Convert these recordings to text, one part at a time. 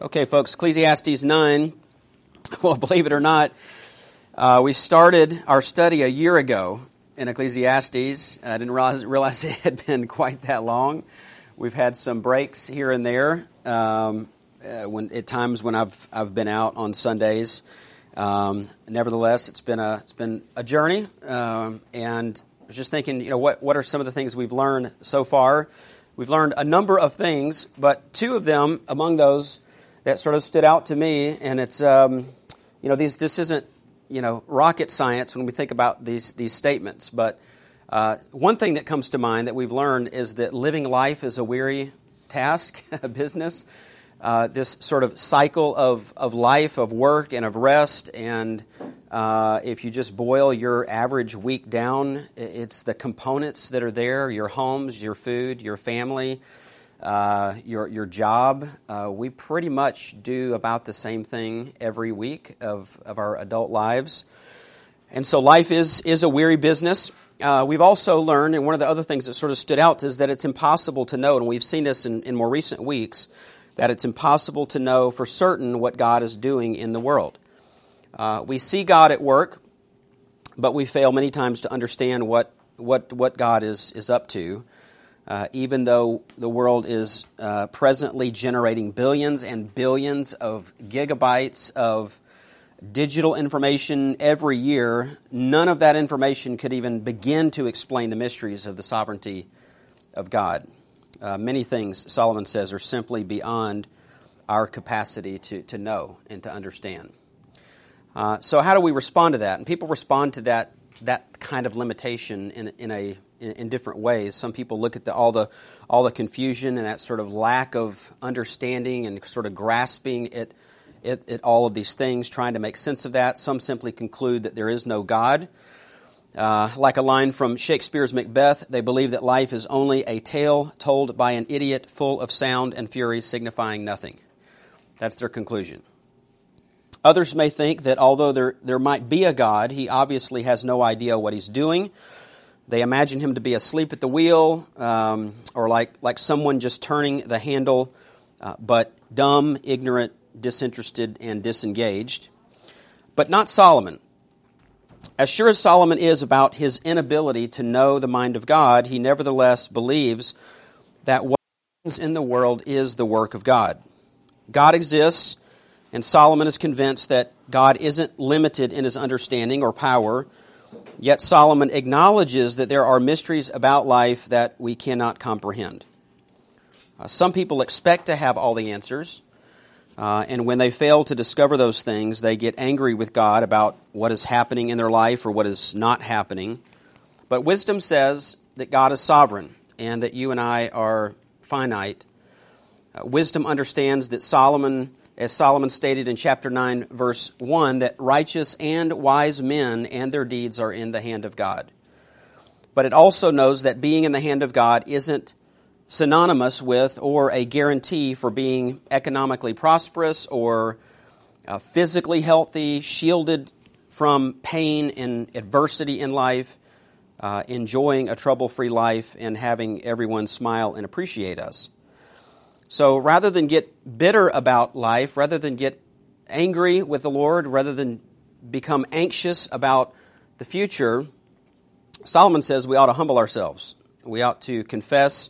Okay, folks, Ecclesiastes 9. Well, believe it or not, uh, we started our study a year ago in Ecclesiastes. I didn't realize, realize it had been quite that long. We've had some breaks here and there um, uh, when, at times when I've, I've been out on Sundays. Um, nevertheless, it's been a, it's been a journey, um, and I was just thinking, you know, what, what are some of the things we've learned so far? We've learned a number of things, but two of them among those that sort of stood out to me, and it's um, you know these this isn't you know rocket science when we think about these these statements, but uh, one thing that comes to mind that we've learned is that living life is a weary task, a business. Uh, this sort of cycle of, of life, of work, and of rest. And uh, if you just boil your average week down, it's the components that are there your homes, your food, your family, uh, your, your job. Uh, we pretty much do about the same thing every week of, of our adult lives. And so life is, is a weary business. Uh, we've also learned, and one of the other things that sort of stood out is that it's impossible to know, and we've seen this in, in more recent weeks, that it's impossible to know for certain what God is doing in the world. Uh, we see God at work, but we fail many times to understand what, what, what God is, is up to uh, even though the world is uh, presently generating billions and billions of gigabytes of digital information every year, none of that information could even begin to explain the mysteries of the sovereignty of God. Uh, many things, Solomon says, are simply beyond our capacity to, to know and to understand. Uh, so, how do we respond to that? And people respond to that, that kind of limitation in, in a in, in different ways. Some people look at the, all the all the confusion and that sort of lack of understanding and sort of grasping at, at, at all of these things, trying to make sense of that. Some simply conclude that there is no God. Uh, like a line from Shakespeare's Macbeth, they believe that life is only a tale told by an idiot full of sound and fury, signifying nothing. That's their conclusion. Others may think that although there, there might be a God, he obviously has no idea what he's doing they imagine him to be asleep at the wheel um, or like, like someone just turning the handle, uh, but dumb, ignorant, disinterested, and disengaged. But not Solomon. As sure as Solomon is about his inability to know the mind of God, he nevertheless believes that what in the world is the work of God. God exists, and Solomon is convinced that God isn't limited in his understanding or power Yet Solomon acknowledges that there are mysteries about life that we cannot comprehend. Uh, some people expect to have all the answers, uh, and when they fail to discover those things, they get angry with God about what is happening in their life or what is not happening. But wisdom says that God is sovereign and that you and I are finite. Uh, wisdom understands that Solomon as Solomon stated in chapter 9, verse 1, that righteous and wise men and their deeds are in the hand of God. But it also knows that being in the hand of God isn't synonymous with or a guarantee for being economically prosperous or uh, physically healthy, shielded from pain and adversity in life, uh, enjoying a trouble free life, and having everyone smile and appreciate us. So rather than get bitter about life, rather than get angry with the Lord, rather than become anxious about the future, Solomon says we ought to humble ourselves. We ought to confess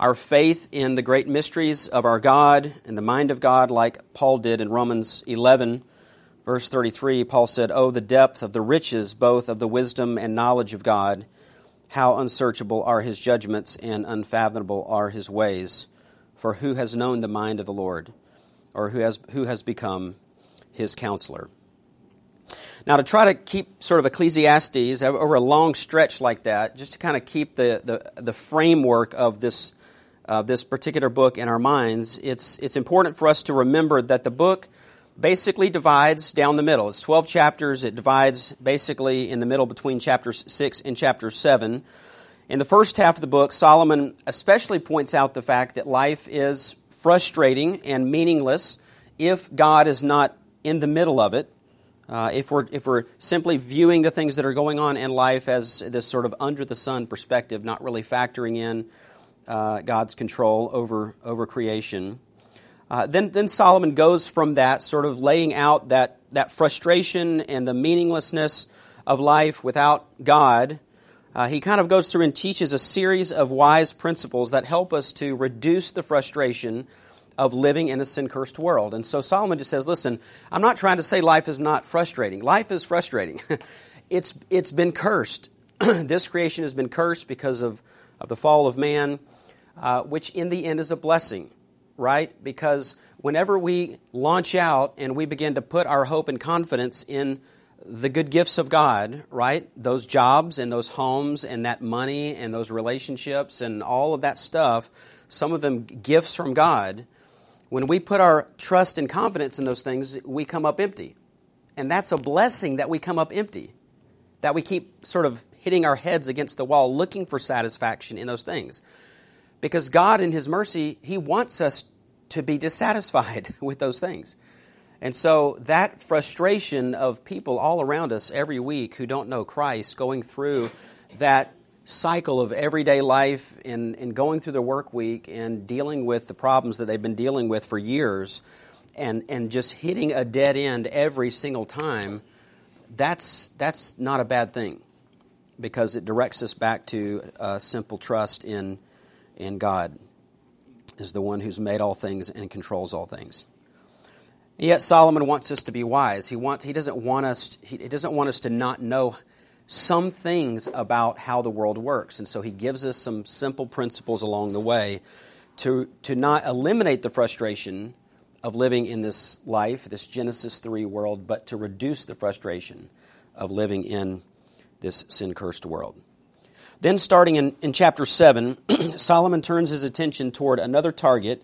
our faith in the great mysteries of our God and the mind of God, like Paul did in Romans 11, verse 33. Paul said, Oh, the depth of the riches, both of the wisdom and knowledge of God! How unsearchable are his judgments and unfathomable are his ways. For who has known the mind of the Lord, or who has, who has become his counselor? Now, to try to keep sort of Ecclesiastes over a long stretch like that, just to kind of keep the, the, the framework of this, uh, this particular book in our minds, it's, it's important for us to remember that the book basically divides down the middle. It's 12 chapters. It divides basically in the middle between chapters 6 and chapter 7. In the first half of the book, Solomon especially points out the fact that life is frustrating and meaningless if God is not in the middle of it. Uh, if, we're, if we're simply viewing the things that are going on in life as this sort of under the sun perspective, not really factoring in uh, God's control over, over creation. Uh, then, then Solomon goes from that, sort of laying out that, that frustration and the meaninglessness of life without God. Uh, he kind of goes through and teaches a series of wise principles that help us to reduce the frustration of living in a sin cursed world. And so Solomon just says, listen, I'm not trying to say life is not frustrating. Life is frustrating. it's, it's been cursed. this creation has been cursed because of, of the fall of man, uh, which in the end is a blessing right? Because whenever we launch out and we begin to put our hope and confidence in the good gifts of God, right? Those jobs and those homes and that money and those relationships and all of that stuff, some of them gifts from God. When we put our trust and confidence in those things, we come up empty. And that's a blessing that we come up empty. That we keep sort of hitting our heads against the wall looking for satisfaction in those things. Because God, in His mercy, He wants us to be dissatisfied with those things. And so that frustration of people all around us every week who don't know Christ going through that cycle of everyday life and, and going through their work week and dealing with the problems that they've been dealing with for years and, and just hitting a dead end every single time, that's, that's not a bad thing because it directs us back to a simple trust in in God is the one who's made all things and controls all things. Yet Solomon wants us to be wise. He want, he doesn't want us he doesn't want us to not know some things about how the world works. And so he gives us some simple principles along the way to, to not eliminate the frustration of living in this life, this Genesis 3 world, but to reduce the frustration of living in this sin cursed world. Then, starting in, in chapter 7, Solomon turns his attention toward another target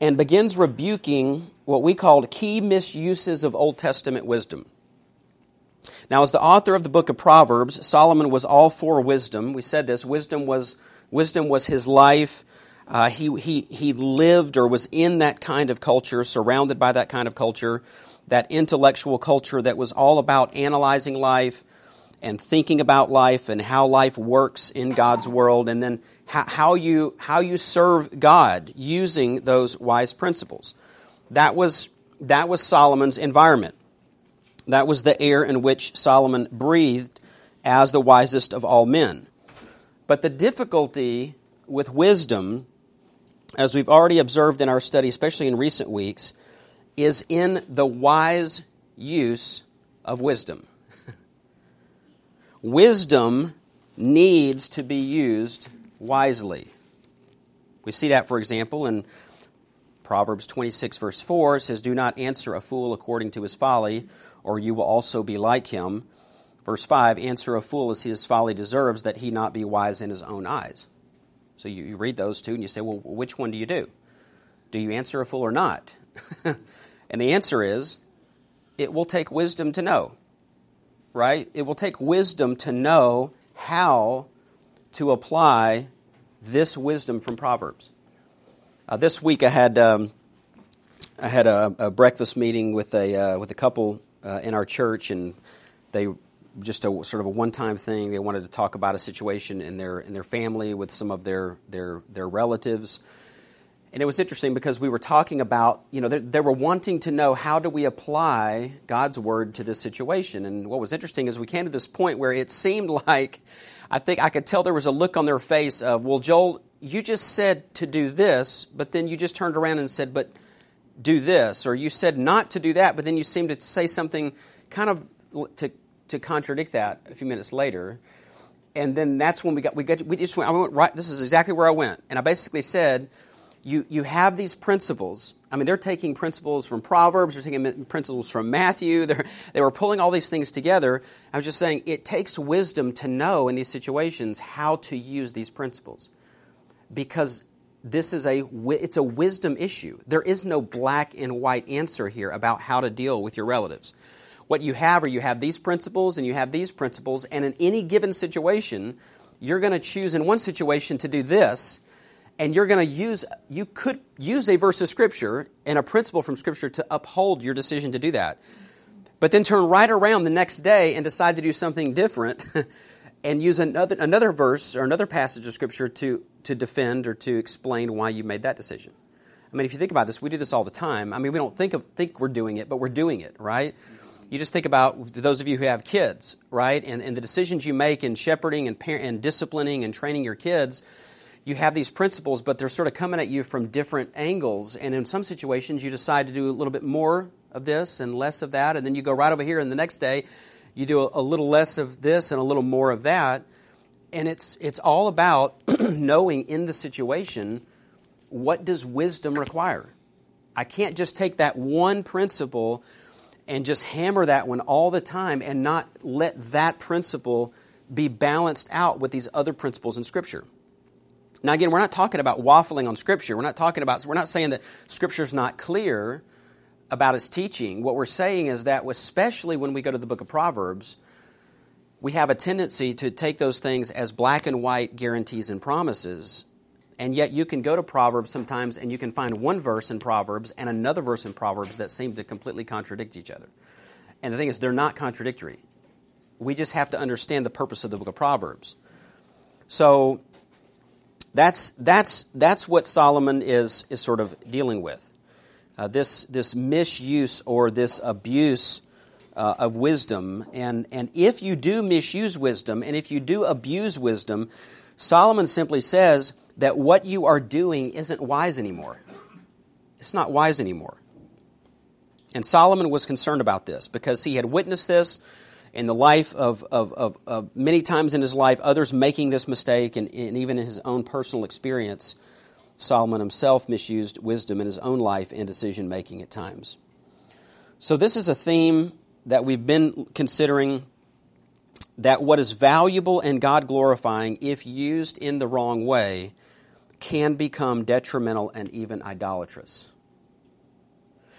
and begins rebuking what we called key misuses of Old Testament wisdom. Now, as the author of the book of Proverbs, Solomon was all for wisdom. We said this wisdom was, wisdom was his life. Uh, he, he, he lived or was in that kind of culture, surrounded by that kind of culture, that intellectual culture that was all about analyzing life, and thinking about life and how life works in God's world, and then how, you, how you serve God using those wise principles. That was, that was Solomon's environment. That was the air in which Solomon breathed as the wisest of all men. But the difficulty with wisdom, as we've already observed in our study, especially in recent weeks, is in the wise use of wisdom. Wisdom needs to be used wisely. We see that, for example, in Proverbs 26, verse 4 says, Do not answer a fool according to his folly, or you will also be like him. Verse 5 Answer a fool as his folly deserves, that he not be wise in his own eyes. So you, you read those two and you say, Well, which one do you do? Do you answer a fool or not? and the answer is, it will take wisdom to know right? It will take wisdom to know how to apply this wisdom from Proverbs. Uh, this week I had um, I had a, a, breakfast meeting with a uh, with a couple uh, in our church, and they just a sort of a one time thing. They wanted to talk about a situation in their in their family with some of their their their relatives. And it was interesting because we were talking about, you know, they, they, were wanting to know how do we apply God's word to this situation. And what was interesting is we came to this point where it seemed like, I think I could tell there was a look on their face of, well, Joel, you just said to do this, but then you just turned around and said, but do this. Or you said not to do that, but then you seemed to say something kind of to, to contradict that a few minutes later. And then that's when we got, we got, we just went, I went right, this is exactly where I went. And I basically said, you, you have these principles. I mean, they're taking principles from Proverbs, they're taking principles from Matthew, they're, they were pulling all these things together. I was just saying it takes wisdom to know in these situations how to use these principles. Because this is a it's a wisdom issue. There is no black and white answer here about how to deal with your relatives. What you have are you have these principles and you have these principles, and in any given situation, you're going to choose in one situation to do this, and you're going to use you could use a verse of scripture and a principle from scripture to uphold your decision to do that but then turn right around the next day and decide to do something different and use another another verse or another passage of scripture to to defend or to explain why you made that decision I mean, if you think about this, we do this all the time. I mean, we don't think of, think we're doing it, but we're doing it, right? You just think about those of you who have kids, right? And, and the decisions you make in shepherding and, par- and disciplining and training your kids, you have these principles, but they're sort of coming at you from different angles. And in some situations, you decide to do a little bit more of this and less of that. And then you go right over here, and the next day, you do a, little less of this and a little more of that. And it's, it's all about knowing in the situation what does wisdom require? I can't just take that one principle and just hammer that one all the time and not let that principle be balanced out with these other principles in Scripture. Now, again, we're not talking about waffling on Scripture. We're not talking about, we're not saying that Scripture's not clear about his teaching. What we're saying is that, especially when we go to the book of Proverbs, we have a tendency to take those things as black and white guarantees and promises and yet you can go to Proverbs sometimes and you can find one verse in Proverbs and another verse in Proverbs that seem to completely contradict each other. And the thing is, they're not contradictory. We just have to understand the purpose of the book of Proverbs. So that's, that's, that's what Solomon is, is sort of dealing with. Uh, this, this misuse or this abuse uh, of wisdom. And, and if you do misuse wisdom and if you do abuse wisdom, Solomon simply says that what you are doing isn't wise anymore. It's not wise anymore. And Solomon was concerned about this because he had witnessed this in the life of, of, of, of many times in his life, others making this mistake, and, and even in his own personal experience, Solomon himself misused wisdom in his own life and decision making at times. So, this is a theme that we've been considering that what is valuable and God glorifying, if used in the wrong way, can become detrimental and even idolatrous.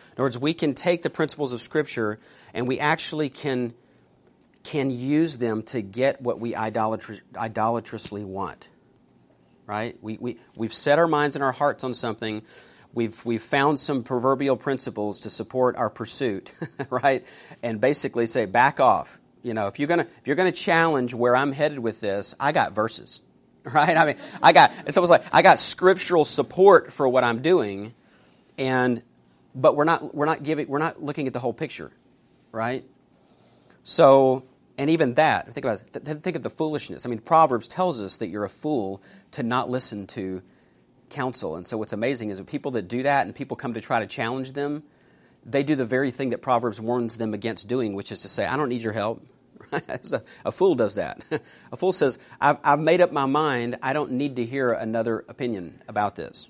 In other words, we can take the principles of Scripture and we actually can, can use them to get what we idolatrously want. Right? We, we, we've set our minds and our hearts on something. We've, we've found some proverbial principles to support our pursuit, right? And basically say, back off. You know, if you're gonna if you're gonna challenge where I'm headed with this, I got verses, right? I mean, I got it's almost like I got scriptural support for what I'm doing, and but we're not we're not giving we're not looking at the whole picture, right? So, and even that, think about it, think of the foolishness. I mean, Proverbs tells us that you're a fool to not listen to counsel, and so what's amazing is that people that do that and people come to try to challenge them, they do the very thing that Proverbs warns them against doing, which is to say, I don't need your help. a, fool does that. a fool says, I've, I've made up my mind. I don't need to hear another opinion about this.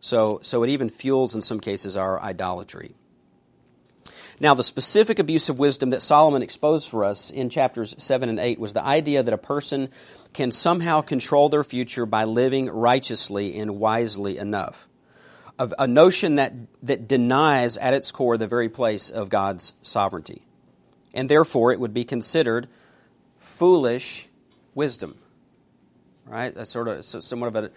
So, so it even fuels, in some cases, our idolatry. Now, the specific abuse of wisdom that Solomon exposed for us in chapters 7 and 8 was the idea that a person can somehow control their future by living righteously and wisely enough. A notion that, that denies at its core the very place of God's sovereignty and therefore it would be considered foolish wisdom. Right? That's sort of somewhat of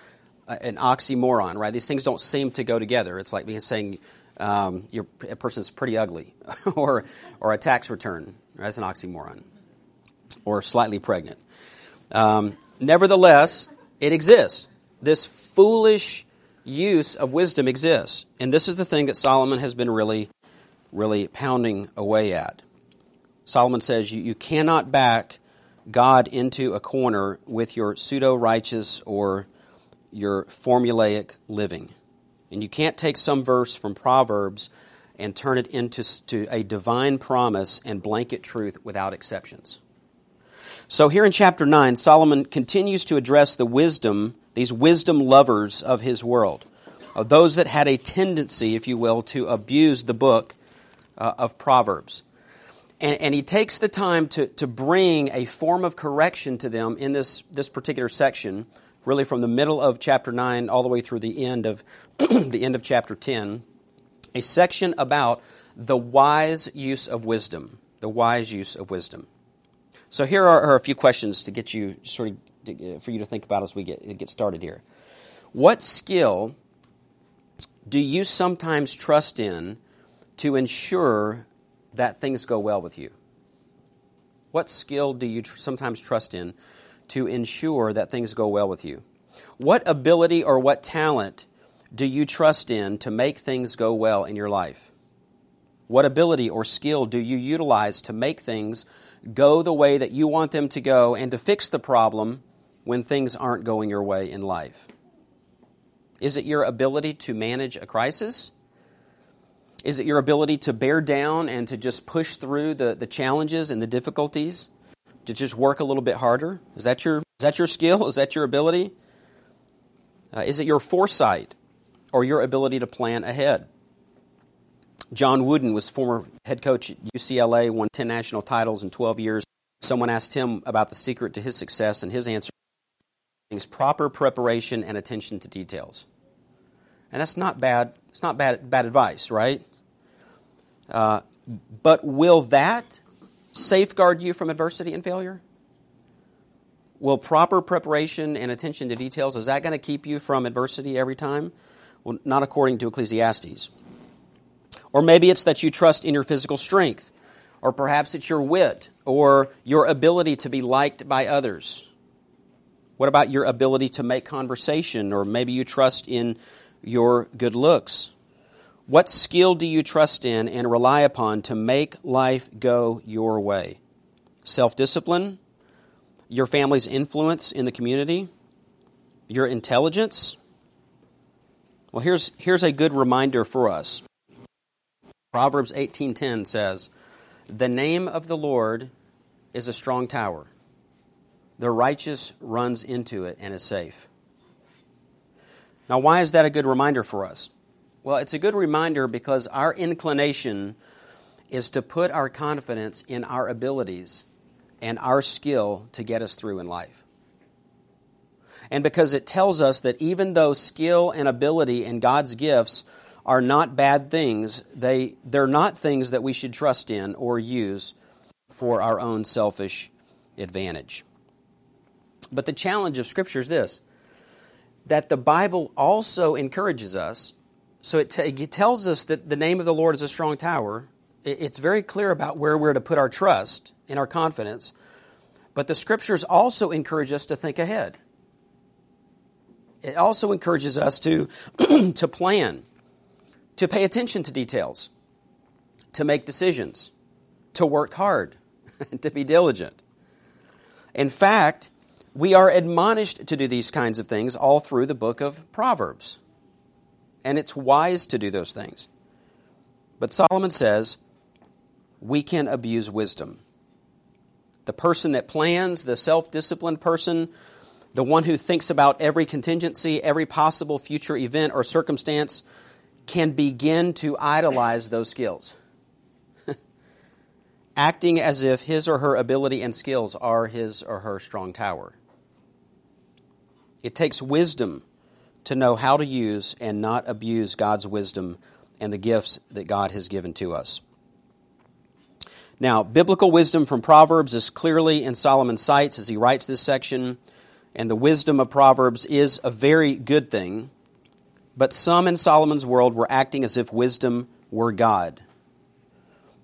a, an oxymoron, right? These things don't seem to go together. It's like me saying um, you're, a person's pretty ugly, or or a tax return. That's an oxymoron, or slightly pregnant. Um, nevertheless, it exists. This foolish use of wisdom exists, and this is the thing that Solomon has been really, really pounding away at. Solomon says you, you cannot back God into a corner with your pseudo righteous or your formulaic living. And you can't take some verse from Proverbs and turn it into to a divine promise and blanket truth without exceptions. So here in chapter 9, Solomon continues to address the wisdom, these wisdom lovers of his world, of those that had a tendency, if you will, to abuse the book uh, of Proverbs. And, and, he takes the time to, to bring a form of correction to them in this, this particular section, really from the middle of chapter 9 all the way through the end of, the end of chapter 10, a section about the wise use of wisdom. The wise use of wisdom. So here are, are a few questions to get you sort of uh, for you to think about as we get, get started here. What skill do you sometimes trust in to ensure that things go well with you? What skill do you tr- sometimes trust in to ensure that things go well with you? What ability or what talent do you trust in to make things go well in your life? What ability or skill do you utilize to make things go the way that you want them to go and to fix the problem when things aren't going your way in life? Is it your ability to manage a crisis? Is it your ability to bear down and to just push through the, the challenges and the difficulties? To just work a little bit harder? Is that your, is that your skill? Is that your ability? Uh, is it your foresight or your ability to plan ahead? John Wooden was former head coach at UCLA, won 10 national titles in 12 years. Someone asked him about the secret to his success, and his answer is proper preparation and attention to details. And that's not bad. It's not bad, bad advice, right? Uh, but will that safeguard you from adversity and failure? Will proper preparation and attention to details, is that going to keep you from adversity every time? Well, not according to Ecclesiastes. Or maybe it's that you trust in your physical strength, or perhaps it's your wit, or your ability to be liked by others. What about your ability to make conversation, or maybe you trust in your good looks? What skill do you trust in and rely upon to make life go your way? Self discipline, your family's influence in the community, your intelligence. Well, here's, here's a good reminder for us. Proverbs 18:10 says, "The name of the Lord is a strong tower. The righteous runs into it and is safe." Now, why is that a good reminder for us? Well, it's a good reminder because our inclination is to put our confidence in our abilities and our skill to get us through in life. And because it tells us that even though skill and ability and God's gifts are not bad things, they, they're not things that we should trust in or use for our own selfish advantage. But the challenge of Scripture is this that the Bible also encourages us so it, t- it, tells us that the name of the Lord is a strong tower. It, it's very clear about where we're to put our trust and our confidence. But the scriptures also encourage us to think ahead. It also encourages us to, to plan, to pay attention to details, to make decisions, to work hard, to be diligent. In fact, we are admonished to do these kinds of things all through the book of Proverbs and it's wise to do those things. But Solomon says we can abuse wisdom. The person that plans, the self disciplined person, the one who thinks about every contingency, every possible future event or circumstance, can begin to idolize those skills. Acting as if his or her ability and skills are his or her strong tower. It takes wisdom to know how to use and not abuse God's wisdom and the gifts that God has given to us. Now, biblical wisdom from Proverbs is clearly in Solomon's sights as he writes this section, and the wisdom of Proverbs is a very good thing. But some in Solomon's world were acting as if wisdom were God,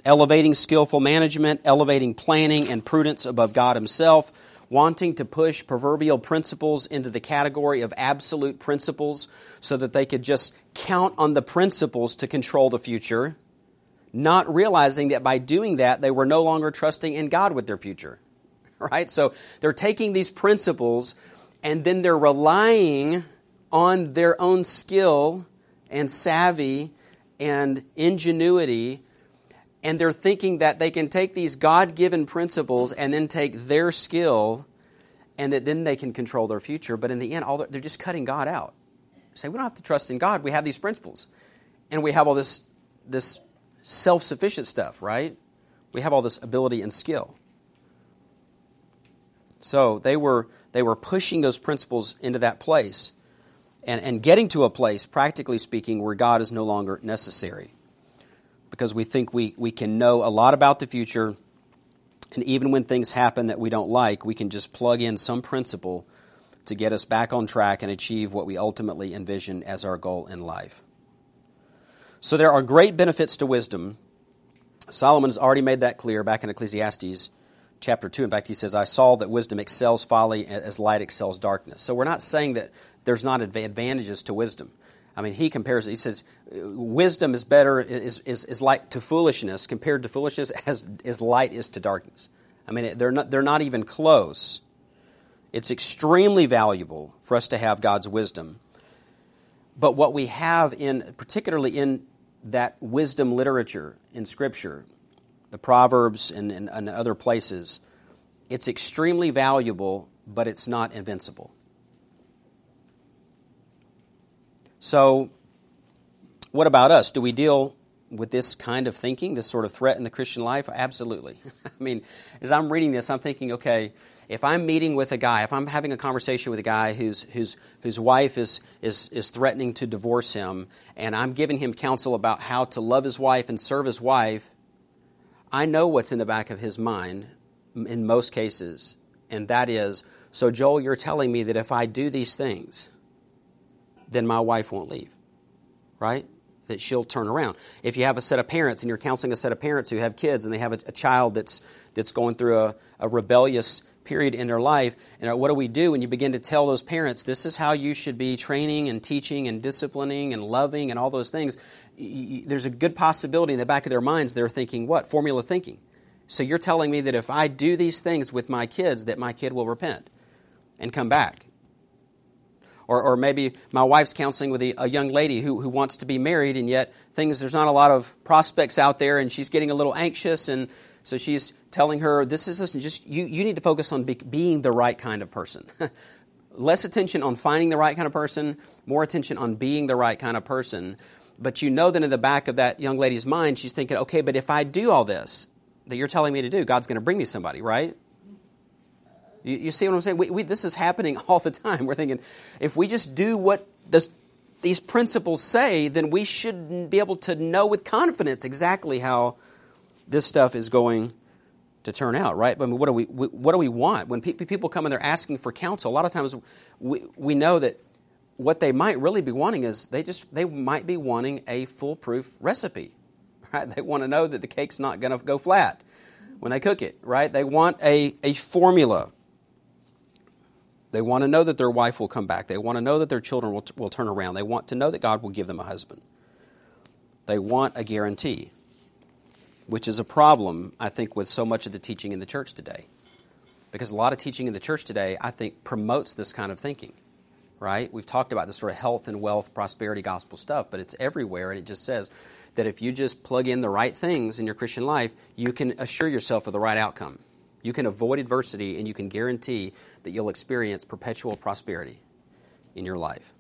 elevating skillful management, elevating planning and prudence above God Himself wanting to push proverbial principles into the category of absolute principles so that they could just count on the principles to control the future, not realizing that by doing that, they were no longer trusting in God with their future. Right? So they're taking these principles and then they're relying on their own skill and savvy and ingenuity and they're thinking that they can take these God given principles and then take their skill and that then they can control their future. But in the end, all they're just cutting God out. say, we don't have to trust in God. We have these principles. And we have all this, this self sufficient stuff, right? We have all this ability and skill. So they were, they were pushing those principles into that place and, and getting to a place, practically speaking, where God is no longer necessary because we think we, we can know a lot about the future, and even when things happen that we don't like, we can just plug in some principle to get us back on track and achieve what we ultimately envision as our goal in life. So there are great benefits to wisdom. Solomon has already made that clear back in Ecclesiastes chapter 2. In fact, he says, I saw that wisdom excels folly as light excels darkness. So we're not saying that there's not advantages to wisdom. I mean, he compares it. He says, wisdom is better, is, is, is like to foolishness, compared to foolishness, as, as light is to darkness. I mean, they're not, they're not even close. It's extremely valuable for us to have God's wisdom. But what we have in, particularly in that wisdom literature in Scripture, the Proverbs and, and, and other places, it's extremely valuable, but it's not invincible. So, what about us? Do we deal with this kind of thinking, this sort of threat in the Christian life? Absolutely. I mean, as I'm reading this, I'm thinking, okay, if I'm meeting with a guy, if I'm having a conversation with a guy whose, whose, whose wife is, is, is threatening to divorce him, and I'm giving him counsel about how to love his wife and serve his wife, I know what's in the back of his mind in most cases, and that is so, Joel, you're telling me that if I do these things, then my wife won't leave, right? That she'll turn around. If you have a set of parents and you're counseling a set of parents who have kids and they have a, a child that's, that's going through a, a rebellious period in their life. And what do we do when you begin to tell those parents, this is how you should be training and teaching and disciplining and loving and all those things? There's a good possibility in the back of their minds they're thinking, what? Formula thinking. So you're telling me that if I do these things with my kids, that my kid will repent and come back. Or, or maybe my wife's counseling with a, a young lady who, who wants to be married, and yet things, there's not a lot of prospects out there, and she's getting a little anxious, and so she's telling her, this is, listen, just, you, you need to focus on be, being the right kind of person. Less attention on finding the right kind of person, more attention on being the right kind of person. But you know that in the back of that young lady's mind, she's thinking, okay, but if I do all this that you're telling me to do, God's going to bring me somebody, right? You, you see what I'm saying? We, we, this is happening all the time. We're thinking, if we just do what this, these principles say, then we should be able to know with confidence exactly how this stuff is going to turn out, right? I mean, what do we what do we want when people come and they're asking for counsel? A lot of times, we we know that what they might really be wanting is they just they might be wanting a foolproof recipe, right? They want to know that the cake's not going to go flat when they cook it, right? They want a a formula. They want to know that their wife will come back. They want to know that their children will, will turn around. They want to know that God will give them a husband. They want a guarantee which is a problem, I think, with so much of the teaching in the church today. Because a lot of teaching in the church today, I think, promotes this kind of thinking, right? We've talked about this sort of health and wealth, prosperity gospel stuff, but it's everywhere, and it just says that if you just plug in the right things in your Christian life, you can assure yourself of the right outcome. You can avoid adversity, and you can guarantee that you'll experience perpetual prosperity in your life.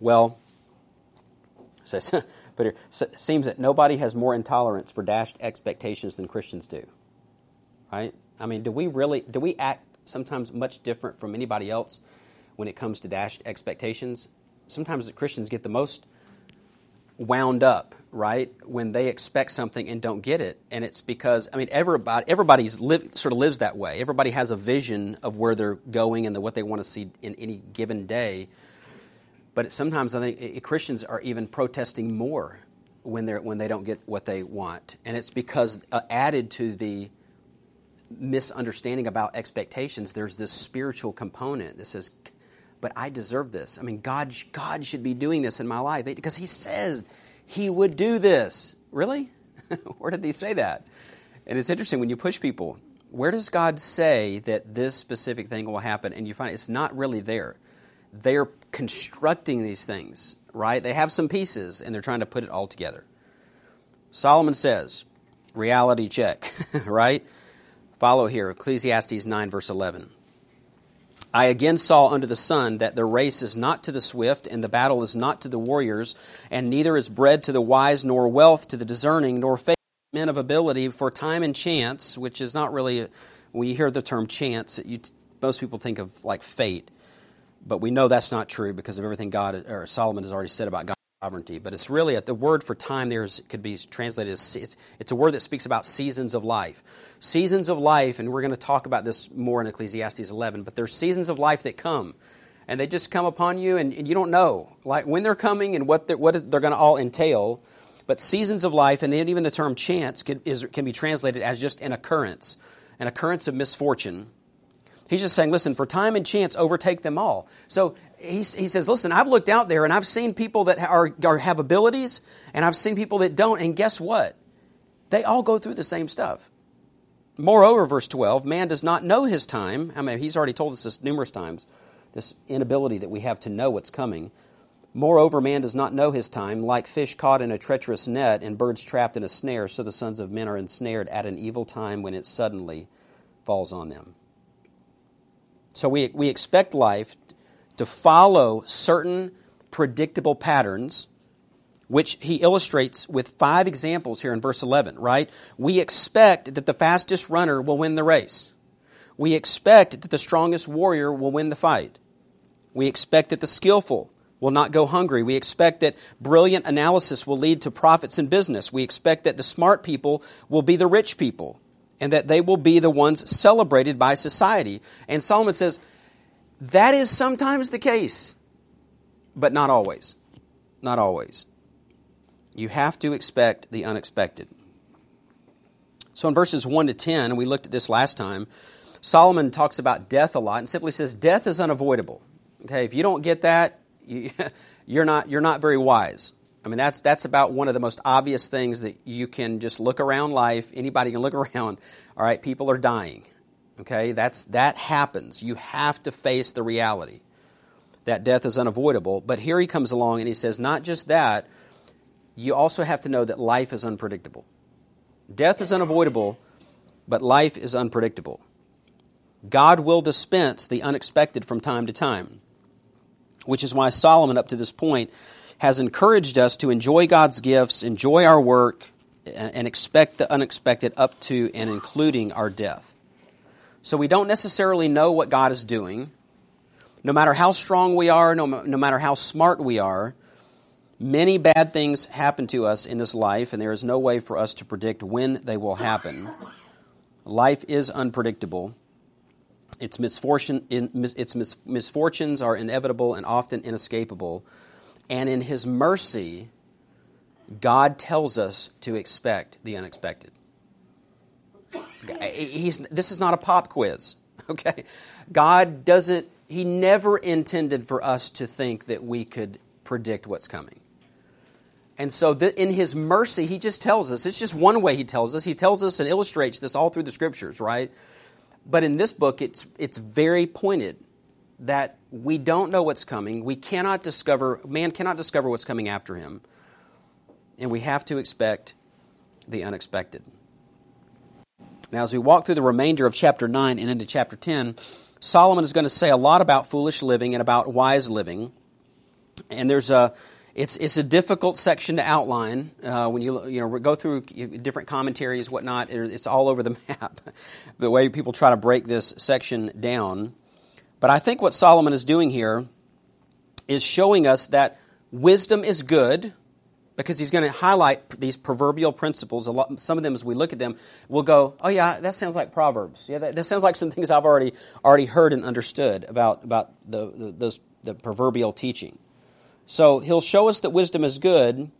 Well, says But it seems that nobody has more intolerance for dashed expectations than Christians do. Right? I mean, do we really do we act sometimes much different from anybody else when it comes to dashed expectations? Sometimes Christians get the most wound up, right, when they expect something and don't get it, and it's because I mean everybody everybody's sort of lives that way. Everybody has a vision of where they're going and the, what they want to see in any given day. But sometimes I think Christians are even protesting more when, they when they don't get what they want. And it's because uh, added to the misunderstanding about expectations, there's this spiritual component that says, but I deserve this. I mean, God, God should be doing this in my life because He says He would do this. Really? where did He say that? And it's interesting when you push people, where does God say that this specific thing will happen? And you find it's not really there they're constructing these things, right? They have some pieces and they're trying to put it all together. Solomon says, reality check, right? Follow here, Ecclesiastes 9, verse 11. I again saw under the sun that the race is not to the swift, and the battle is not to the warriors, and neither is bread to the wise, nor wealth to the discerning, nor faith to men of ability, for time and chance, which is not really, when you hear the term chance, you, most people think of like fate. But we know that's not true because of everything God or Solomon has already said about God's sovereignty. But it's really the word for time there is, could be translated as it's, it's a word that speaks about seasons of life. Seasons of life, and we're going to talk about this more in Ecclesiastes 11. But there's seasons of life that come, and they just come upon you, and, and you don't know like when they're coming and what they're, what they're going to all entail. But seasons of life, and then even the term chance can, is, can be translated as just an occurrence, an occurrence of misfortune He's just saying, listen, for time and chance overtake them all. So he, he says, listen, I've looked out there and I've seen people that are, are, have abilities and I've seen people that don't. And guess what? They all go through the same stuff. Moreover, verse 12, man does not know his time. I mean, he's already told us this numerous times, this inability that we have to know what's coming. Moreover, man does not know his time. Like fish caught in a treacherous net and birds trapped in a snare, so the sons of men are ensnared at an evil time when it suddenly falls on them. So we, we expect life to follow certain predictable patterns, which he illustrates with five examples here in verse 11, right? We expect that the fastest runner will win the race. We expect that the strongest warrior will win the fight. We expect that the skillful will not go hungry. We expect that brilliant analysis will lead to profits in business. We expect that the smart people will be the rich people and that they will be the ones celebrated by society. And Solomon says that is sometimes the case, but not always. Not always. You have to expect the unexpected. So in verses 1 to 10, and we looked at this last time, Solomon talks about death a lot and simply says death is unavoidable. Okay, if you don't get that, you, you're not you're not very wise. I mean, that's that's about one of the most obvious things that you can just look around life. Anybody can look around. All right, people are dying. Okay, that's that happens. You have to face the reality that death is unavoidable. But here he comes along and he says, not just that, you also have to know that life is unpredictable. Death is unavoidable, but life is unpredictable. God will dispense the unexpected from time to time which is why Solomon, up to this point, has encouraged us to enjoy God's gifts, enjoy our work, and expect the unexpected up to and including our death. So we don't necessarily know what God is doing. No matter how strong we are, no, no matter how smart we are, many bad things happen to us in this life, and there is no way for us to predict when they will happen. Life is unpredictable. Its, misfortune, its misfortunes are inevitable and often inescapable. And in His mercy, God tells us to expect the unexpected. He's, this is not a pop quiz, okay? God doesn't, He never intended for us to think that we could predict what's coming. And so, in His mercy, He just tells us. It's just one way He tells us. He tells us and illustrates this all through the Scriptures, right? But in this book, it's, it's very pointed that we don't know what's coming. We cannot discover, man cannot discover what's coming after him. And we have to expect the unexpected. Now, as we walk through the remainder of chapter 9 and into chapter 10, Solomon is going to say a lot about foolish living and about wise living. And there's a, it's, it's a difficult section to outline uh, when you, you know, go through different commentaries, whatnot. It's all over the map, the way people try to break this section down. But I think what Solomon is doing here is showing us that wisdom is good because he's going to highlight these proverbial principles. A lot, some of them, as we look at them, we'll go, "Oh yeah, that sounds like Proverbs. Yeah, that, that sounds like some things I've already already heard and understood about about the, the, those, the proverbial teaching." So he'll show us that wisdom is good,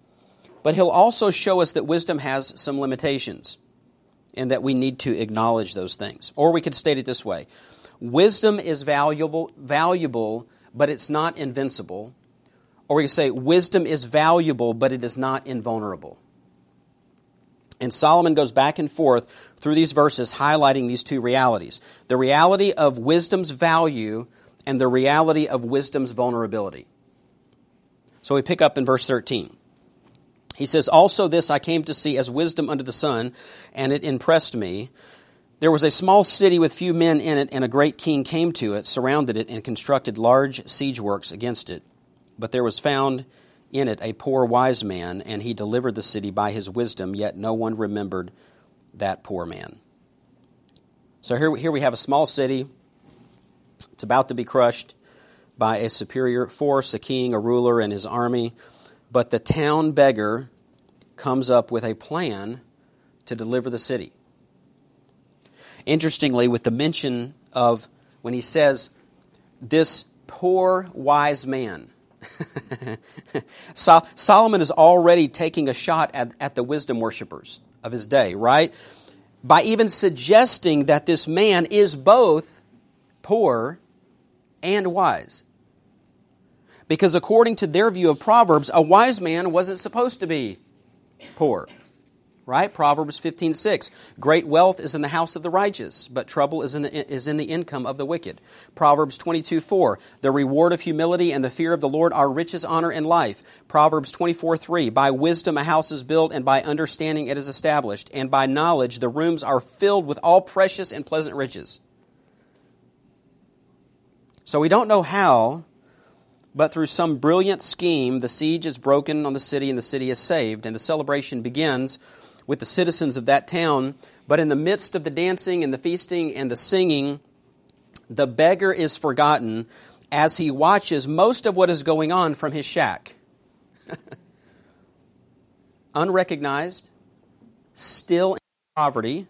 but he'll also show us that wisdom has some limitations and that we need to acknowledge those things. Or we could state it this way wisdom is valuable, valuable but it's not invincible. Or we could say wisdom is valuable, but it is not invulnerable. And Solomon goes back and forth through these verses highlighting these two realities the reality of wisdom's value and the reality of wisdom's vulnerability. So we pick up in verse 13. He says, Also this I came to see as wisdom under the sun, and it impressed me. There was a small city with few men in it, and a great king came to it, surrounded it, and constructed large siege works against it. But there was found in it a poor wise man, and he delivered the city by his wisdom, yet no one remembered that poor man. So here, here we have a small city. It's about to be crushed by a superior force, a king, a ruler, and his army. But the town beggar comes up with a plan to deliver the city. Interestingly, with the mention of when he says, this poor wise man. Solomon is already taking a shot at, at the wisdom worshippers of his day, right? By even suggesting that this man is both poor, and wise. Because according to their view of Proverbs, a wise man wasn't supposed to be poor. Right? Proverbs 15:6. Great wealth is in the house of the righteous, but trouble is in the, is in the income of the wicked. Proverbs 22:4. The reward of humility and the fear of the Lord are riches, honor, and life. Proverbs 24:3. By wisdom a house is built, and by understanding it is established, and by knowledge the rooms are filled with all precious and pleasant riches. So we don't know how but through some brilliant scheme, the siege is broken on the city and the city is saved. And the celebration begins with the citizens of that town. But in the midst of the dancing and the feasting and the singing, the beggar is forgotten as he watches most of what is going on from his shack. Unrecognized, still in poverty,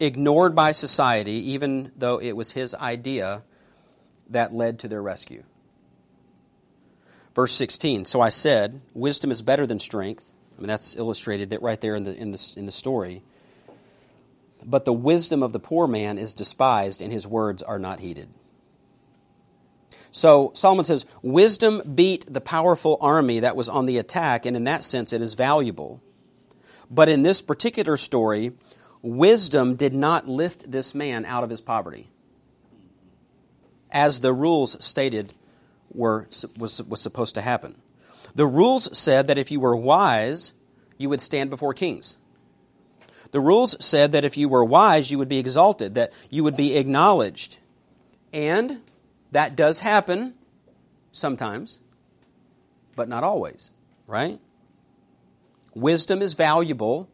ignored by society, even though it was his idea that led to their rescue. Verse 16 So I said, Wisdom is better than strength. Mean, that's illustrated that right there in the, in, the, in the story. But the wisdom of the poor man is despised, and his words are not heeded. So Solomon says, Wisdom beat the powerful army that was on the attack, and in that sense it is valuable. But in this particular story, wisdom did not lift this man out of his poverty, as the rules stated were, was, was supposed to happen. The rules said that if you were wise, you would stand before kings. The rules said that if you were wise, you would be exalted, that you would be acknowledged. And that does happen sometimes, but not always, right? Wisdom is valuable,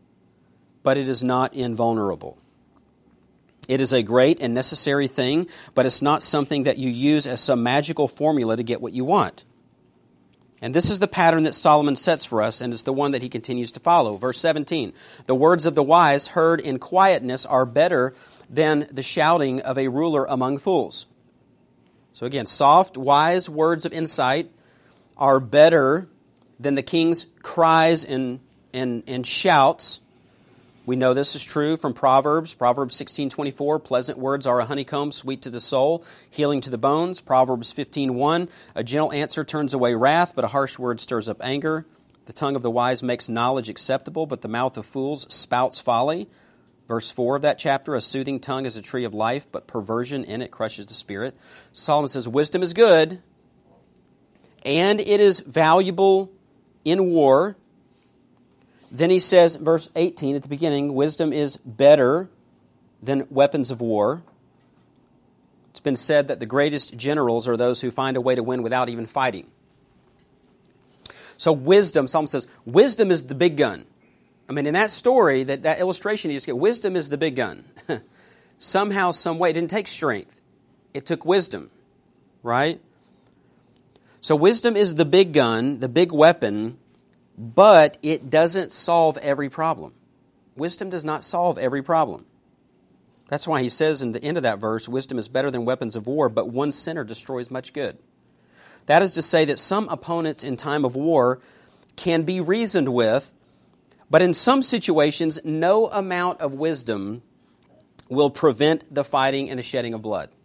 but it is not invulnerable. It is a great and necessary thing, but it's not something that you use as some magical formula to get what you want. And this is the pattern that Solomon sets for us, and it's the one that he continues to follow. Verse 17 The words of the wise heard in quietness are better than the shouting of a ruler among fools. So again, soft, wise words of insight are better than the king's cries and, and, and shouts we know this is true from Proverbs. Proverbs 16:24, pleasant words are a honeycomb, sweet to the soul, healing to the bones. Proverbs 15:1, a gentle answer turns away wrath, but a harsh word stirs up anger. The tongue of the wise makes knowledge acceptable, but the mouth of fools spouts folly. Verse 4 of that chapter, a soothing tongue is a tree of life, but perversion in it crushes the spirit. Solomon says, Wisdom is good, and it is valuable in war then he says, verse 18 at the beginning, wisdom is better than weapons of war. It's been said that the greatest generals are those who find a way to win without even fighting. So, wisdom, Psalm says, wisdom is the big gun. I mean, in that story, that, that illustration you just get, wisdom is the big gun. Somehow, some way, it didn't take strength, it took wisdom, right? So, wisdom is the big gun, the big weapon but it doesn't solve every problem. Wisdom does not solve every problem. That's why he says in the end of that verse, wisdom is better than weapons of war, but one sinner destroys much good. That is to say that some opponents in time of war can be reasoned with, but in some situations, no amount of wisdom will prevent the fighting and the shedding of blood.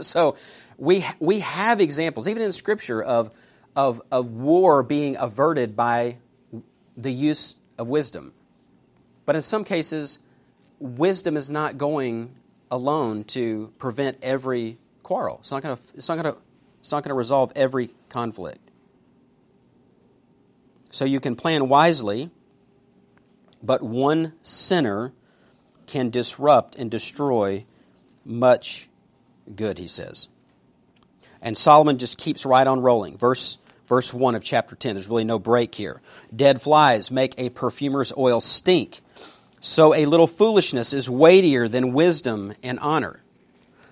So we, we have examples, even in Scripture, of of, of war being averted by the use of wisdom. But in some cases, wisdom is not going alone to prevent every quarrel. It's not going to, it's not going to, it's not going to resolve every conflict. So you can plan wisely, but one sinner can disrupt and destroy much good, he says. And Solomon just keeps right on rolling. Verse verse 1 of chapter 10. There's really no break here. Dead flies make a perfumer's oil stink. So a little foolishness is weightier than wisdom and honor.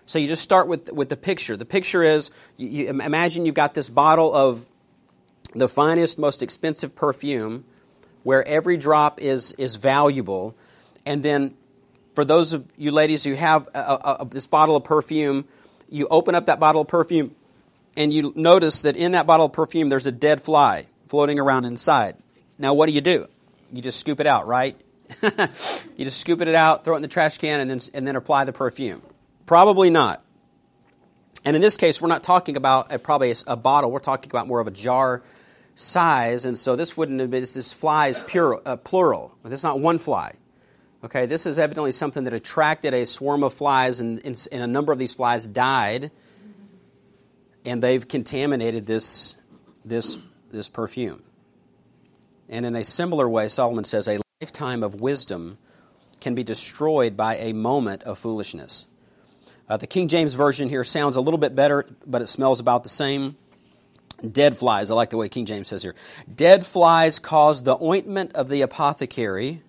So you just start with, with the picture. The picture is you, you imagine you've got this bottle of the finest, most expensive perfume where every drop is, is valuable. And then for those of you ladies who have a, a, this bottle of perfume, you open up that bottle of perfume and you notice that in that bottle of perfume there's a dead fly floating around inside. Now, what do you do? You just scoop it out, right? you just scoop it out, throw it in the trash can, and then, and then apply the perfume. Probably not. And in this case, we're not talking about a, probably a, a, bottle. We're talking about more of a jar size. And so this wouldn't have been, this fly is pure, uh, plural. This is not one fly. Okay, this is evidently something that attracted a swarm of flies, and, and, and a number of these flies died, and they've contaminated this, this, this perfume. And in a similar way, Solomon says, a lifetime of wisdom can be destroyed by a moment of foolishness. Uh, the King James Version here sounds a little bit better, but it smells about the same. Dead flies, I like the way King James says here. Dead flies cause the ointment of the apothecary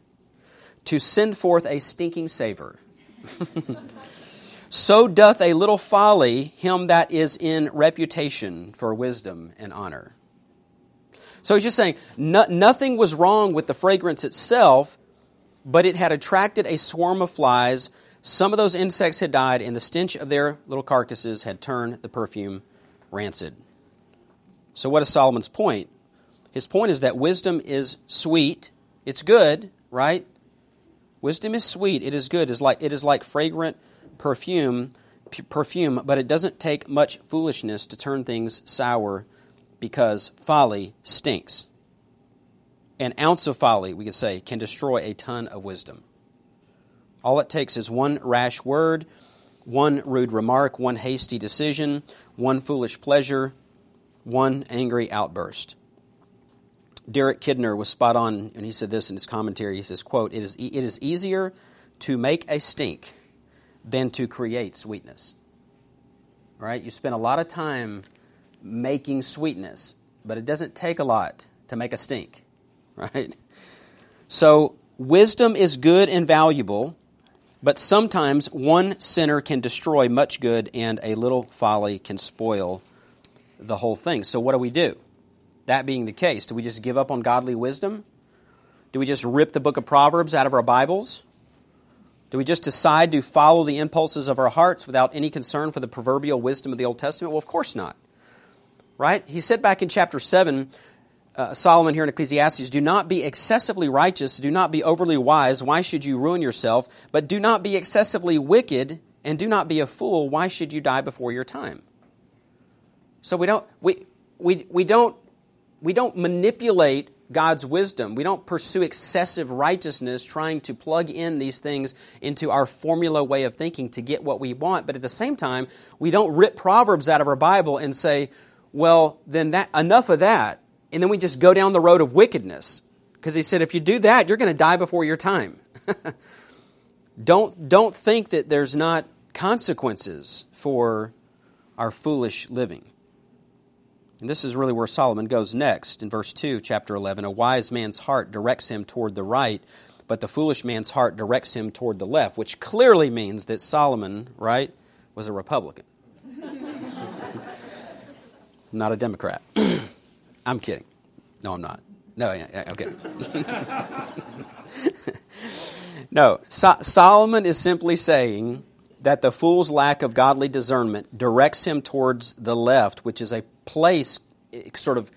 to send forth a stinking savor. so doth a little folly him that is in reputation for wisdom and honor. So he's just saying no, nothing was wrong with the fragrance itself, but it had attracted a swarm of flies. Some of those insects had died, and the stench of their little carcasses had turned the perfume rancid. So, what is Solomon's point? His point is that wisdom is sweet. It's good, right? Wisdom is sweet. It is good. It is like, it is like fragrant perfume, perfume, but it doesn't take much foolishness to turn things sour because folly stinks. An ounce of folly, we could say, can destroy a ton of wisdom. All it takes is one rash word, one rude remark, one hasty decision, one foolish pleasure, one angry outburst. Derek Kidner was spot on, and he said this in his commentary. He says, quote, it is, it is easier to make a stink than to create sweetness. Right? You spend a lot of time making sweetness, but it doesn't take a lot to make a stink, right? So, wisdom is good and valuable, but sometimes one sinner can destroy much good and a little folly can spoil the whole thing. So, what do we do? That being the case, do we just give up on godly wisdom? Do we just rip the book of Proverbs out of our Bibles? Do we just decide to follow the impulses of our hearts without any concern for the proverbial wisdom of the Old Testament? Well, of course not right? He said back in chapter 7, uh, Solomon here in Ecclesiastes, do not be excessively righteous, do not be overly wise. Why should you ruin yourself? But do not be excessively wicked, and do not be a fool. Why should you die before your time? So we don't we we we don't we don't manipulate God's wisdom. We don't pursue excessive righteousness trying to plug in these things into our formula way of thinking to get what we want. But at the same time, we don't rip Proverbs out of our Bible and say, well, then that enough of that, and then we just go down the road of wickedness. Because he said, if you do that, you're going to die before your time. don't, don't think that there's not consequences for our foolish living. And this is really where Solomon goes next in verse 2, chapter 11. A wise man's heart directs him toward the right, but the foolish man's heart directs him toward the left, which clearly means that Solomon, right, was a Republican not a Democrat. I'm kidding. No, I'm not. No, I'm kidding. no, so- Solomon is simply saying that the fool's lack of godly discernment directs him towards the left, which is a place eh, sort of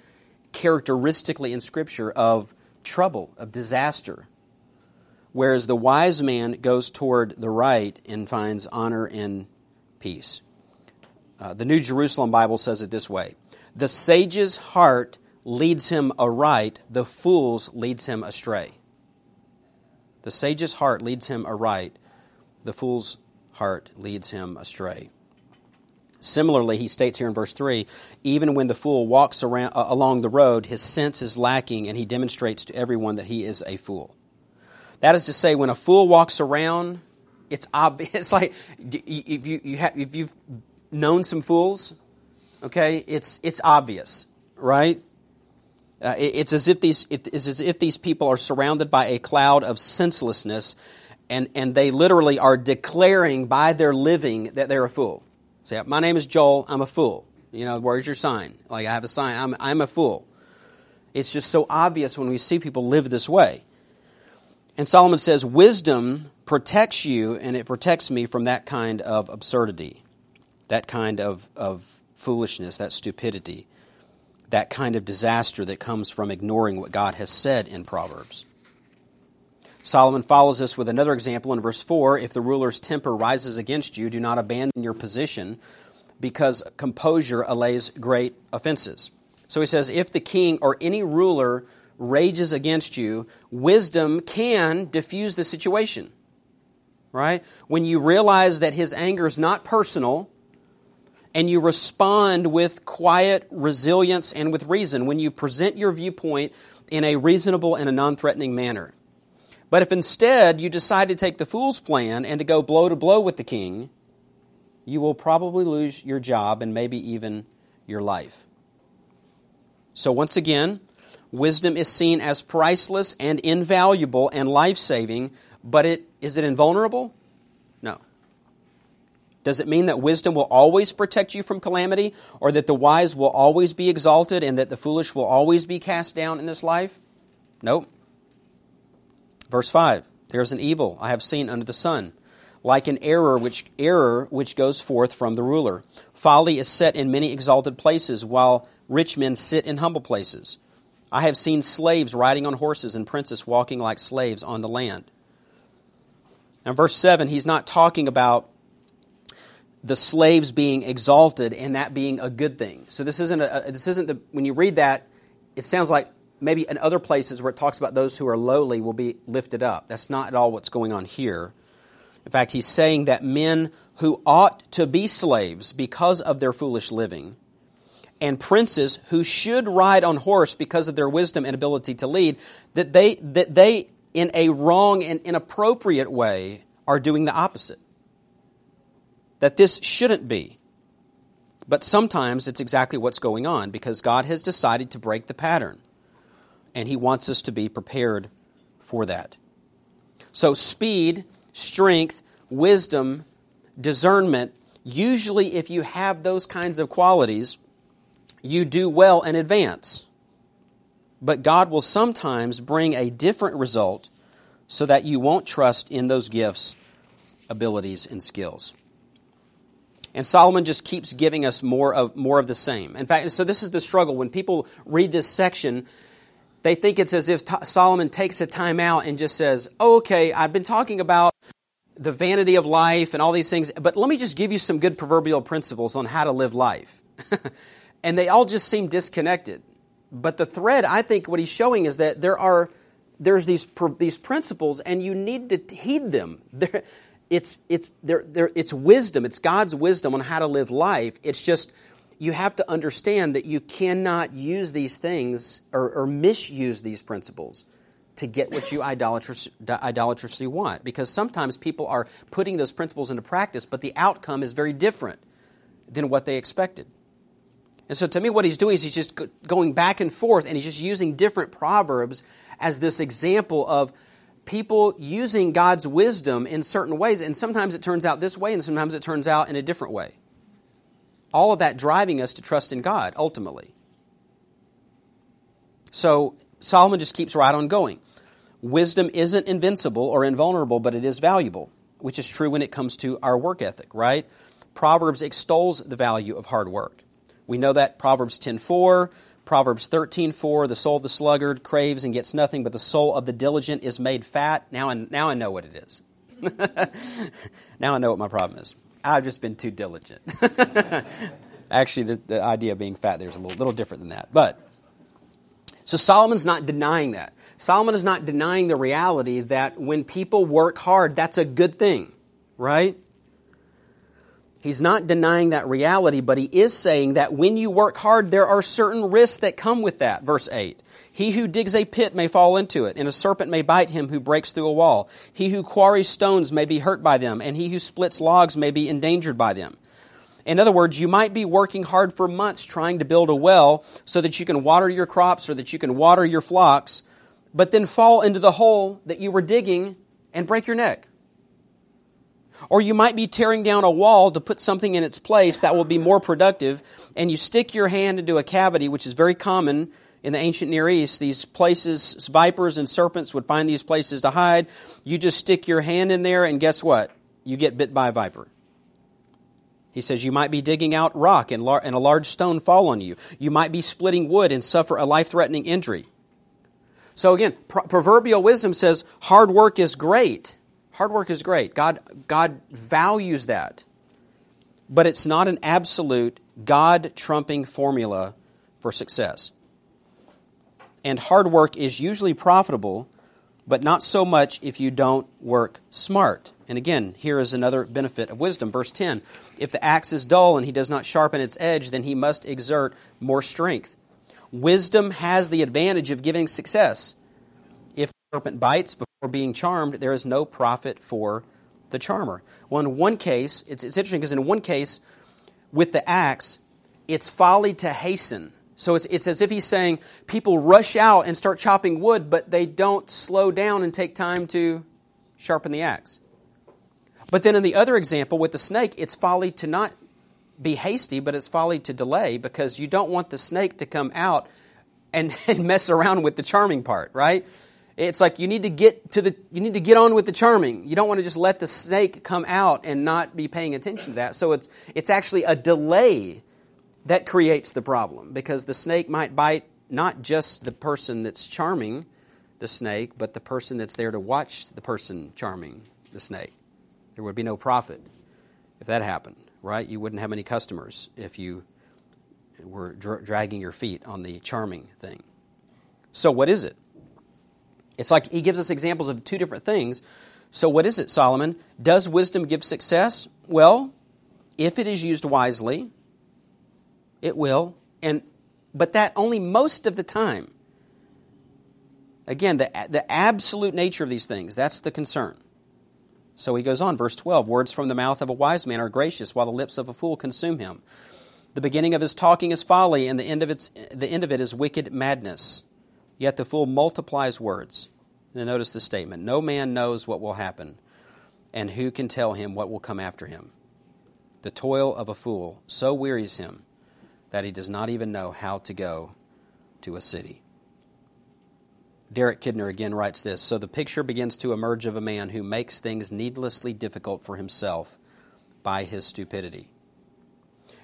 characteristically in Scripture of trouble, of disaster. Whereas the wise man goes toward the right and finds honor and peace. Uh, the New Jerusalem Bible says it this way the sage's heart leads him aright, the fool's leads him astray. The sage's heart leads him aright, the fool's heart leads him astray. Similarly, he states here in verse 3 even when the fool walks around, uh, along the road, his sense is lacking, and he demonstrates to everyone that he is a fool. That is to say, when a fool walks around, it's obvious. It's like if, you, you have, if you've known some fools, Okay, it's it's obvious, right? Uh, it, it's as if these it's as if these people are surrounded by a cloud of senselessness, and and they literally are declaring by their living that they're a fool. Say, my name is Joel. I'm a fool. You know, where's your sign? Like I have a sign. I'm I'm a fool. It's just so obvious when we see people live this way. And Solomon says, wisdom protects you and it protects me from that kind of absurdity, that kind of, of foolishness, that stupidity, that kind of disaster that comes from ignoring what God has said in Proverbs. Solomon follows this with another example in verse 4 If the ruler's temper rises against you, do not abandon your position, because composure allays great offenses. So he says, If the king or any ruler rages against you, wisdom can diffuse the situation. Right? When you realize that his anger is not personal, and you respond with quiet resilience and with reason, when you present your viewpoint in a reasonable and a non threatening manner. But if instead you decide to take the fool's plan and to go blow to blow with the king, you will probably lose your job and maybe even your life. So, once again, wisdom is seen as priceless and invaluable and life saving, but it, is it invulnerable? No. Does it mean that wisdom will always protect you from calamity, or that the wise will always be exalted and that the foolish will always be cast down in this life? Nope. Verse 5 There is an evil I have seen under the sun, like an error which, error which goes forth from the ruler. Folly is set in many exalted places, while rich men sit in humble places. I have seen slaves riding on horses and princes walking like slaves on the land. Now, verse 7, he's not talking about the slaves being exalted and that being a good thing. So this isn't a, this isn't the when you read that, it sounds like maybe in other places where it talks about those who are lowly will be lifted up. That's not at all what's going on here. In fact, he's saying that men who ought to be slaves because of their foolish living, and princes who should ride on horse because of their wisdom and ability to lead, that they, that they in a wrong and inappropriate way, are doing the opposite. That this shouldn't be. But sometimes it's exactly what's going on because God has decided to break the pattern and He wants us to be prepared for that. So, speed, strength, wisdom, discernment, usually, if you have those kinds of qualities, you do well and advance. But God will sometimes bring a different result so that you won't trust in those gifts, abilities, and skills. And Solomon just keeps giving us more of, more of the same. In fact, so this is the struggle. When people read this section, they think it's as if Solomon takes a time out and just says, oh, okay, I've been talking about the vanity of life and all these things, but let me just give you some good proverbial principles on how to live life. and they all just seem disconnected. But the thread, I think, what he's showing is that there are there's these these principles, and you need to heed them. They're, it's it's it's wisdom. It's God's wisdom on how to live life. It's just you have to understand that you cannot use these things or, or misuse these principles to get what you idolatrous, idolatrously want. Because sometimes people are putting those principles into practice, but the outcome is very different than what they expected. And so to me, what he's doing is he's just going back and forth and he's just using different proverbs as this example of people using God's wisdom in certain ways. And sometimes it turns out this way and sometimes it turns out in a different way all of that driving us to trust in God ultimately. So Solomon just keeps right on going. Wisdom isn't invincible or invulnerable, but it is valuable, which is true when it comes to our work ethic, right? Proverbs extols the value of hard work. We know that Proverbs 10:4, Proverbs 13:4, the soul of the sluggard craves and gets nothing, but the soul of the diligent is made fat. Now I, now I know what it is. now I know what my problem is. I've just been too diligent. Actually, the, the, idea of being fat there is a little, little different than that. But so Solomon's not denying that. Solomon is not denying the reality that when people work hard, that's a good thing, right? He's not denying that reality, but he is saying that when you work hard, there are certain risks that come with that. Verse 8. He who digs a pit may fall into it, and a serpent may bite him who breaks through a wall. He who quarries stones may be hurt by them, and he who splits logs may be endangered by them. In other words, you might be working hard for months trying to build a well so that you can water your crops or that you can water your flocks, but then fall into the hole that you were digging and break your neck. Or you might be tearing down a wall to put something in its place that will be more productive, and you stick your hand into a cavity, which is very common in the ancient Near East, these places, vipers and serpents would find these places to hide. You just stick your hand in there, and guess what? You get bit by a viper. He says you might be digging out rock and, lar- and a large stone fall on you. You might be splitting wood and suffer a life threatening injury. So again, pro- proverbial wisdom says hard work is great. Hard work is great. God, God values that. But it's not an absolute, God trumping formula for success. And hard work is usually profitable, but not so much if you don't work smart. And again, here is another benefit of wisdom. Verse 10 If the axe is dull and he does not sharpen its edge, then he must exert more strength. Wisdom has the advantage of giving success. If the serpent bites before being charmed, there is no profit for the charmer. Well, in one case, it's, it's interesting because in one case, with the axe, it's folly to hasten. So it's, it's as if he's saying people rush out and start chopping wood, but they don't slow down and take time to sharpen the axe. But then in the other example with the snake, it's folly to not be hasty, but it's folly to delay because you don't want the snake to come out and, and mess around with the charming part, right? It's like you need to get to the you need to get on with the charming. You don't want to just let the snake come out and not be paying attention to that. So it's it's actually a delay that creates the problem because the snake might bite not just the person that's charming the snake, but the person that's there to watch the person charming the snake. There would be no profit if that happened, right? You wouldn't have any customers if you were dra- dragging your feet on the charming thing. So, what is it? It's like he gives us examples of two different things. So, what is it, Solomon? Does wisdom give success? Well, if it is used wisely, it will. And but that only most of the time. Again, the, the absolute nature of these things, that's the concern. So he goes on, verse 12 Words from the mouth of a wise man are gracious, while the lips of a fool consume him. The beginning of his talking is folly, and the end of, its, the end of it is wicked madness. Yet the fool multiplies words. And notice the statement No man knows what will happen, and who can tell him what will come after him? The toil of a fool so wearies him that he does not even know how to go to a city. Derek Kidner again writes this So the picture begins to emerge of a man who makes things needlessly difficult for himself by his stupidity.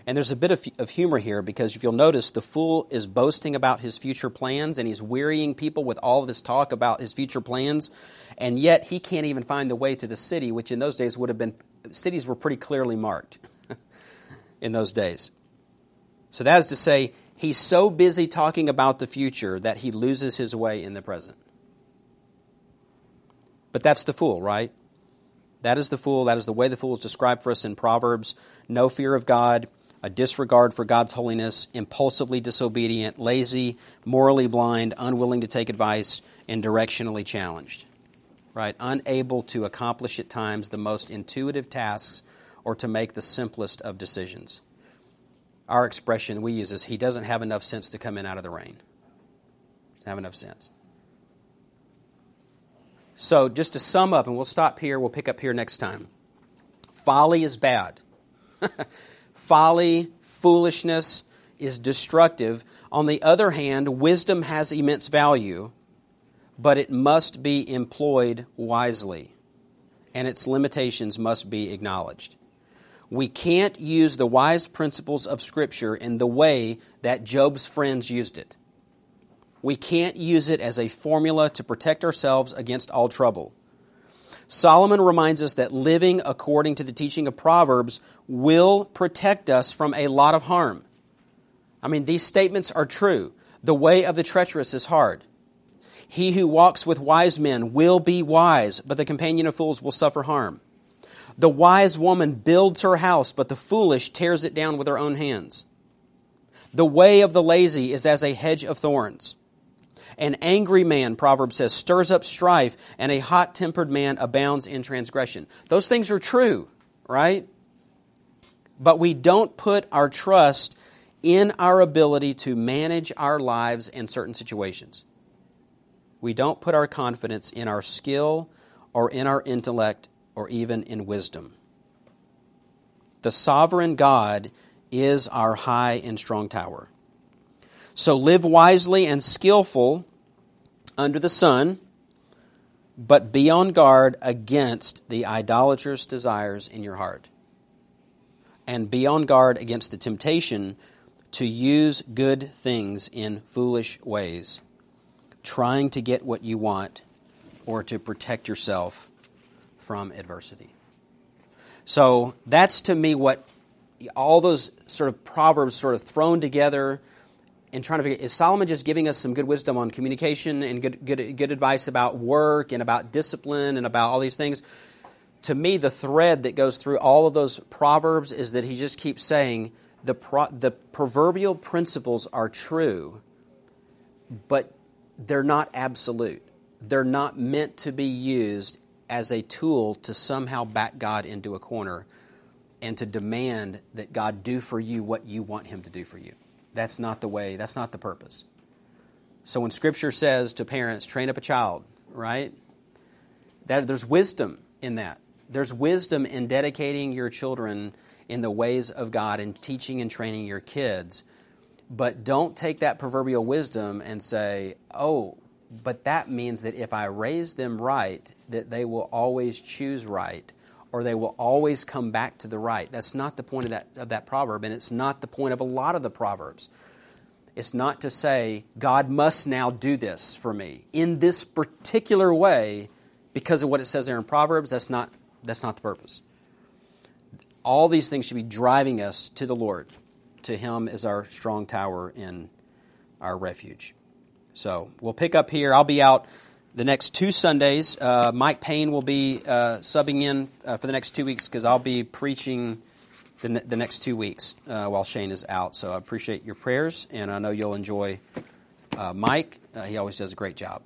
And there's a bit of, of humor here because if you'll notice, the fool is boasting about his future plans and he's wearying people with all of his talk about his future plans, and yet he can't even find the way to the city, which in those days would have been, cities were pretty clearly marked in those days. So that is to say, he's so busy talking about the future that he loses his way in the present. But that's the fool, right? That is the fool. That is the way the fool is described for us in Proverbs. No fear of God, a disregard for God's holiness, impulsively disobedient, lazy, morally blind, unwilling to take advice, and directionally challenged. Right? Unable to accomplish at times the most intuitive tasks or to make the simplest of decisions our expression we use is he doesn't have enough sense to come in out of the rain. Doesn't have enough sense. So, just to sum up, and we'll stop here, we'll pick up here next time. Folly is bad. Folly, foolishness is destructive. On the other hand, wisdom has immense value, but it must be employed wisely, and its limitations must be acknowledged we can't use the wise principles of Scripture in the way that Job's friends used it. We can't use it as a formula to protect ourselves against all trouble. Solomon reminds us that living according to the teaching of Proverbs will protect us from a lot of harm. I mean, these statements are true. The way of the treacherous is hard. He who walks with wise men will be wise, but the companion of fools will suffer harm. The wise woman builds her house, but the foolish tears it down with her own hands. The way of the lazy is as a hedge of thorns. An angry man, Proverbs says, stirs up strife, and a hot tempered man abounds in transgression. Those things are true, right? But we don't put our trust in our ability to manage our lives in certain situations. We don't put our confidence in our skill or in our intellect or even in wisdom. The sovereign God is our high and strong tower. So live wisely and skillful under the sun, but be on guard against the idolatrous desires in your heart. And be on guard against the temptation to use good things in foolish ways. trying to get what you want or to protect yourself from adversity. So that's to me what all those sort of proverbs sort of thrown together and trying to figure is Solomon just giving us some good wisdom on communication and good, good, good advice about work and about discipline and about all these things? To me, the thread that goes through all of those proverbs is that he just keeps saying the, pro, the proverbial principles are true, but they're not absolute. They're not meant to be used as a tool to somehow back God into a corner and to demand that God do for you what you want Him to do for you. That's not the way, that's not the purpose. So when Scripture says to parents, train up a child, right? That, there's wisdom in that. There's wisdom in dedicating your children in the ways of God and teaching and training your kids. But don't take that proverbial wisdom and say, oh, but that means that if I raise them right, that they will always choose right or they will always come back to the right. That's not the point of that, of that proverb, and it's not the point of a lot of the proverbs. It's not to say, God must now do this for me in this particular way because of what it says there in Proverbs. That's not, that's not the purpose. All these things should be driving us to the Lord, to Him as our strong tower and our refuge. So we'll pick up here. I'll be out the next two Sundays. Uh, Mike Payne will be uh, subbing in uh, for the next two weeks because I'll be preaching the, ne- the next two weeks uh, while Shane is out. So I appreciate your prayers, and I know you'll enjoy uh, Mike. Uh, he always does a great job.